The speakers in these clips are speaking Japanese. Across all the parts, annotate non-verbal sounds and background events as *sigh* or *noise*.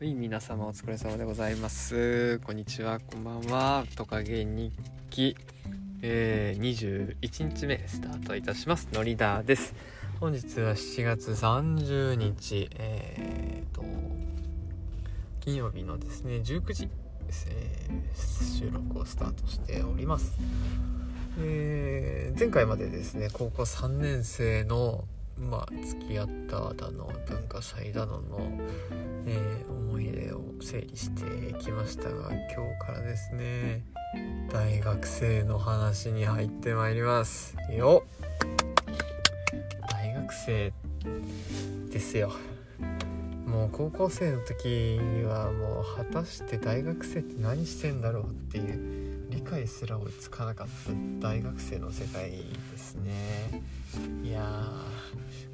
はい、皆様お疲れ様でございます。こんにちは、こんばんは。トカゲ日記、えー、21日目スタートいたします。のりだです。本日は7月30日、えーと、金曜日のですね、19時ですね、収録をスタートしております。えー、前回までですね、高校3年生のまあ付き合っただの文化祭だのの、えー、思い出を整理してきましたが今日からですね大学生の話に入ってまいります。よ大学生ですよ。もう高校生の時はもう果たして大学生って何してんだろうっていう理解すら追いつかなかった大学生の世界ですね。いや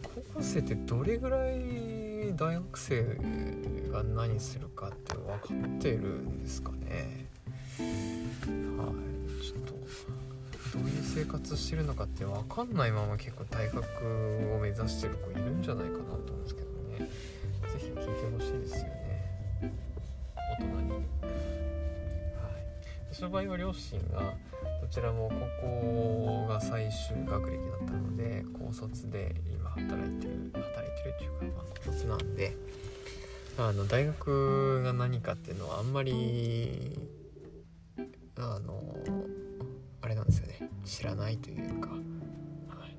高校生ってどれぐらい大学生が何するかって分かってるんですかね。はいちょっとどういう生活してるのかって分かんないまま結構大学を目指してる子いるんじゃないかなと思うんですけどね。是非聞いてほしいですよね。大人に。私の場合は両親がどちらも高校が最終学歴だったので高卒で今働いてる働いてるっていうか、まあ、高卒なんであの大学が何かっていうのはあんまりあのあれなんですよね。知らないというか、はい、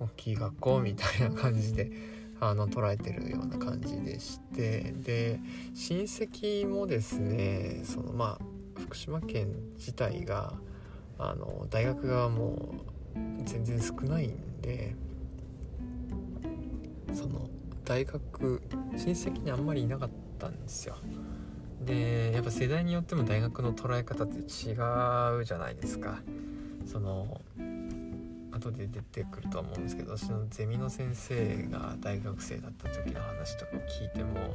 大きい学校みたいな感じであの捉えてるような感じでしてで親戚もですねそのまあ福島県自体があの大学がもう全然少ないんでその大学親戚にあんまりいなかったんですよ。でやっぱ世代によっても大学の捉え方って違うじゃないですか。その後で出てくると思うんですけど私のゼミの先生が大学生だった時の話とかを聞いても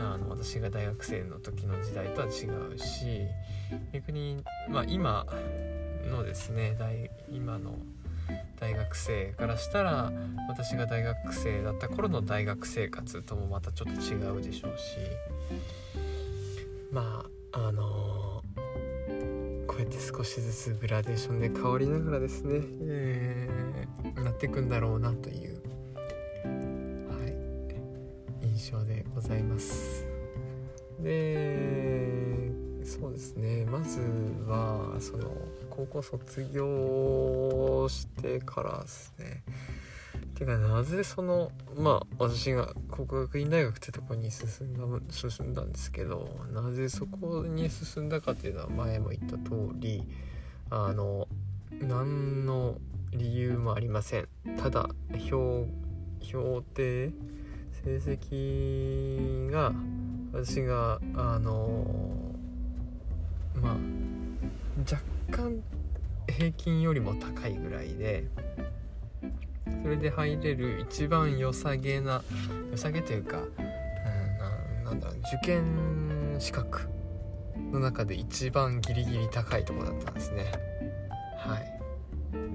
あの私が大学生の時の時代とは違うし逆にまあ今のですね大今の大学生からしたら私が大学生だった頃の大学生活ともまたちょっと違うでしょうしまああのー、うやって少しずつグラデーションで変わりながらですね、えー、なっていくんだろうなという、はい、印象でございます。でそうですねまずはその高校卒業してからですねてかなぜそのまあ私が国学院大学ってとこに進んだ進んだんですけどなぜそこに進んだかっていうのは前も言った通りあの何の理由もありません。ただ評評定成績が私があのまあ若干平均よりも高いぐらいでそれで入れる一番良さげな良さげというか、うん、ななんだろう受験資格の中で一番ギリギリ高いとこだったんですね。はい。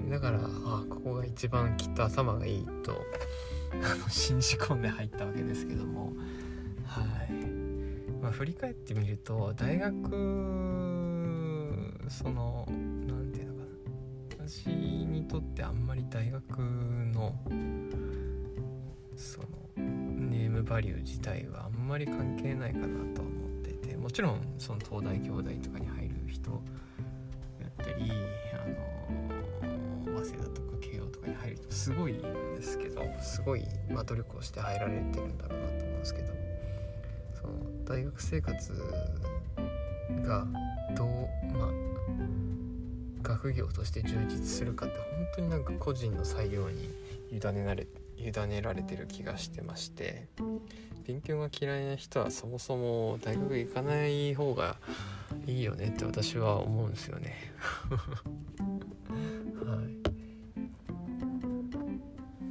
だからあここが一番きっと頭がいいと *laughs* あの信じ込んで入ったわけですけども。はい。まあ振り返ってみると大学その私にとってあんまり大学のそのネームバリュー自体はあんまり関係ないかなとは思っててもちろんその東大京大とかに入る人やったりあの早稲田とか慶応とかに入る人すごいんですけどすごい、まあ、努力をして入られてるんだろうなと思うんですけどその大学生活がどうまあ学業として充実するかって本当になんか個人の裁量に委ねられ委ねられてる気がしてまして勉強が嫌いな人はそもそも大学行かない方がいいよねって私は思うんですよね。*laughs* は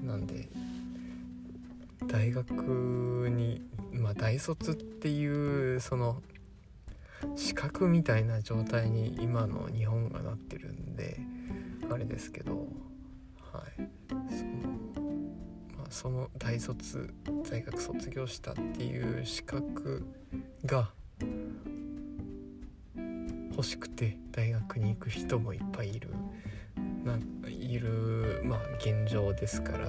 い。なんで大学にまあ大卒っていうその資格みたいな状態に今の日本がなってるんであれですけどはい。その、まあ、その大卒大学卒業したっていう資格が欲しくて大学に行く人もいっぱいいる。ないるまあ現状ですから、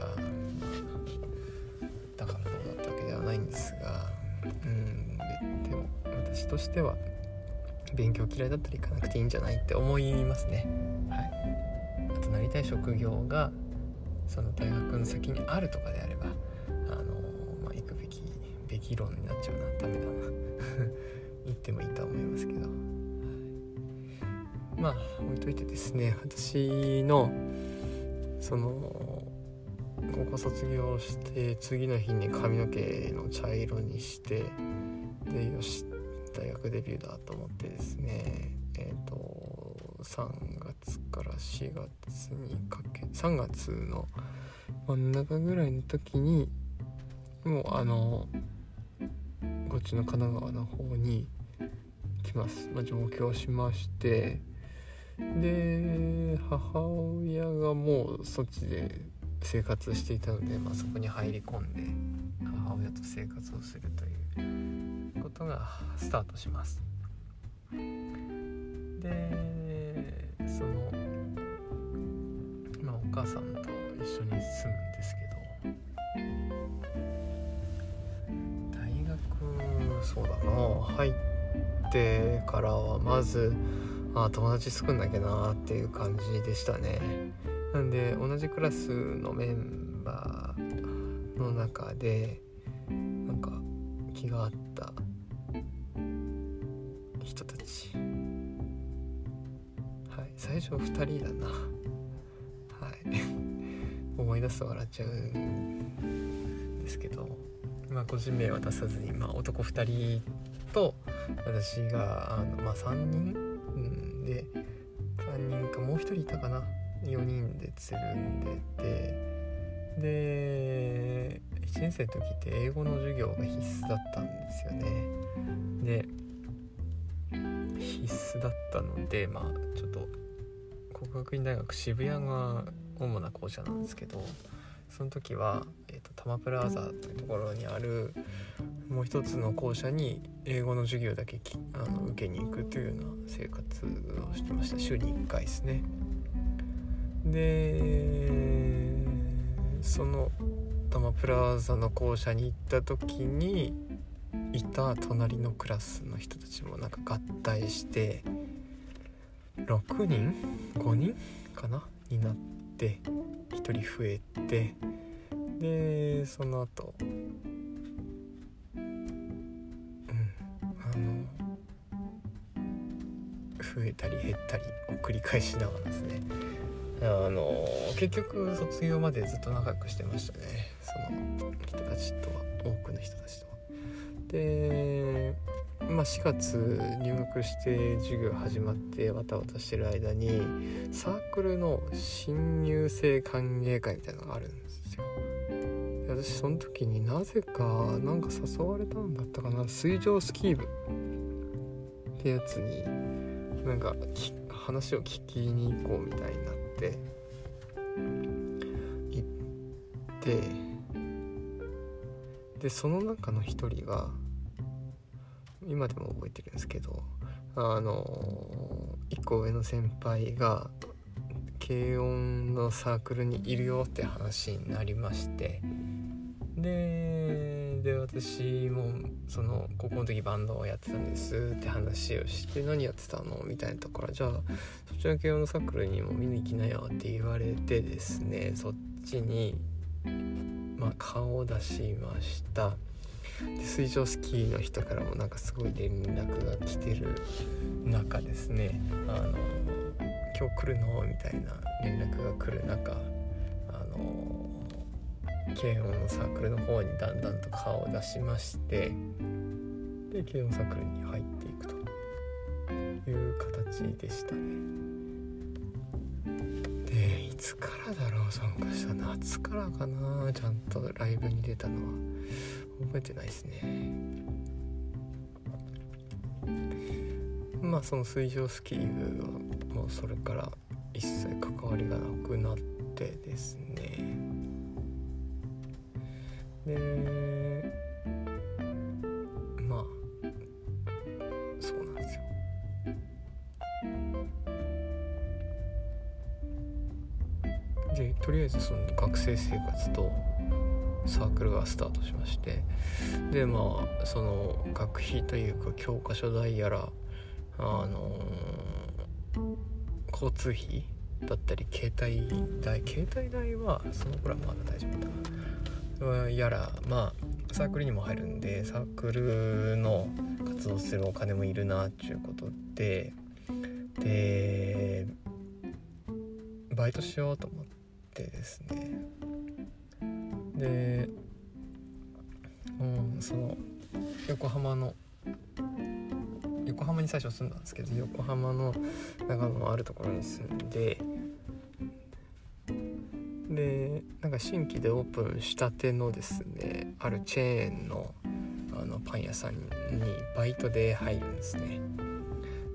だからどうだったわけではないんですがうんでも私としては勉強嫌いだったら行かなくていいんじゃないって思いますね。はい、あとなりたい職業がその大学の先にあるとかであればあの、まあ、行くべきべき論になっちゃうなダメだな。*laughs* 言ってもいいとは思いますけど、まあ置いといてですね私のその高校卒業して次の日に髪の毛の茶色にしてでよし。大学デビューだと思ってですねえっ、ー、と3月から4月にかけ3月の真ん中ぐらいの時にもうあのこっちの神奈川の方に来ます、まあ、上京しましてで母親がもうそっちで生活していたので、まあ、そこに入り込んで母親と生活をするということがスタートします。でその、まあ、お母さんと一緒に住むんですけど大学そうだな入ってからはまずあ友達作んなきゃなっていう感じでしたねなんで同じクラスのメンバーの中でなんか気があった人たち。はい最初2人だな。はい。*laughs* 思い出すと笑っちゃうんですけどまあ個人名は出さずに、まあ、男2人と私があの、まあ、3人、うん、で3人かもう1人いたかな？4人でつるんでてで1年生の時って英語の授業が必須だったんですよね。で必須だったのでまあちょっと国学院大学渋谷が主な校舎なんですけどその時は、えーと、タマプラザというところにあるもう一つの校舎に英語の授業だけあの受けに行くというような生活をしてました。週に1回ですね。でそのタマプラザの校舎に行った時にいた隣のクラスの人たちもなんか合体して6人？5人かな？になって1人増えてでその後うんあの増えたり減ったりを繰り返しながらですね。あの結局卒業までずっと仲良くしてましたね。その人たちとは多くの人たちとは。でまあ、4月入学して授業始まってわたわたしてる間にサークルの新入生歓迎会みたいなのがあるんですよ。で私その時になぜかなんか誘われたんだったかな。水上スキー部ってやつになんか話を聞きに行こうみたいになって行ってでその中の一人が今でも覚えてるんですけどあの1個上の先輩が軽音のサークルにいるよって話になりましてでで私もその高校の時バンドをやってたんですって話をして何やってたのみたいなところじゃあそっちの軽音のサークルにも見に行きなよって言われてですねそっちにまあ顔を出しました。で水上スキーの人からもなんかすごい連絡が来てる中ですね。あの今日来るの？みたいな連絡が来る中あの軽音のサークルの方にだんだんと顔を出しましてで軽音サークルに入っていくという形でしたね。でいつからだろう？参加した夏からかな？ちゃんとライブに出たのは。覚えてないですね。まあその水上スキー部はもうそれから一切関わりがなくなってですね。でまあそうなんですよ。でとりあえずその学生生活とサークルがスタートしましてでまあその学費というか教科書代やらあのー、交通費だったり携帯代携帯代はその頃はまだ大丈夫だやらまあサークルにも入るんでサークルの活動するお金もいるなっていうことででバイトしようと思ってですね。で、うん、その横浜の横浜に最初住んだんですけど横浜の長野のあるところに住んででなんか新規でオープンしたてのですねあるチェーンのあのパン屋さんにバイトで入るんですね。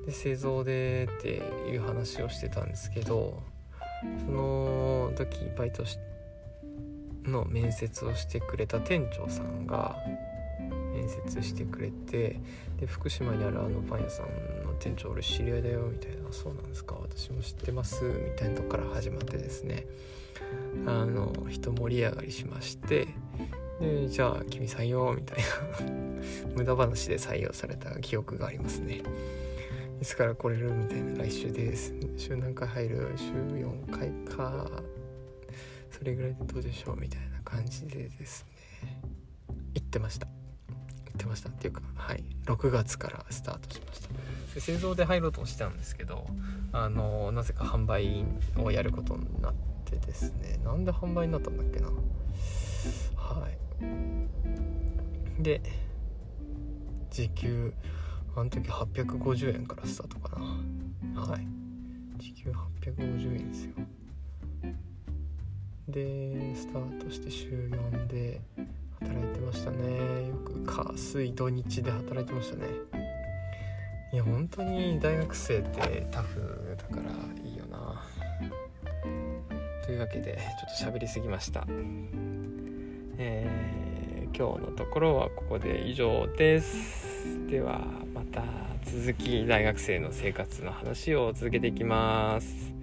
で製造でっていう話をしてたんですけどその時バイトしての面接をしてくれた店長さんが面接してくれてで福島にあるあのパン屋さんの店長俺知り合いだよみたいな「そうなんですか。私も知ってます」みたいなとこから始まってですね。あの人盛り上がりしましてでじゃあ君採用みたいな。*laughs* 無駄話で採用された記憶がありますね。いつから来れるみたいな来週です。週何回入る？週4回か。それぐらいでどうでしょうみたいな感じでですね。行ってました。行ってましたっていうかはい。6月からスタートしました。で製造で入ろうとしてたんですけどあのなぜか販売をやることになってですね。なんで販売になったんだっけな。はい。で時給あの時850円からスタートかな。はい。時給850円ですよ。でスタートして週4で働いてましたね。よく火水土日で働いてましたね。いや本当に大学生ってタフだからいいよな。というわけでちょっと喋りすぎました。えー、今日のところはここで以上です。ではまた続き大学生の生活の話を続けていきます。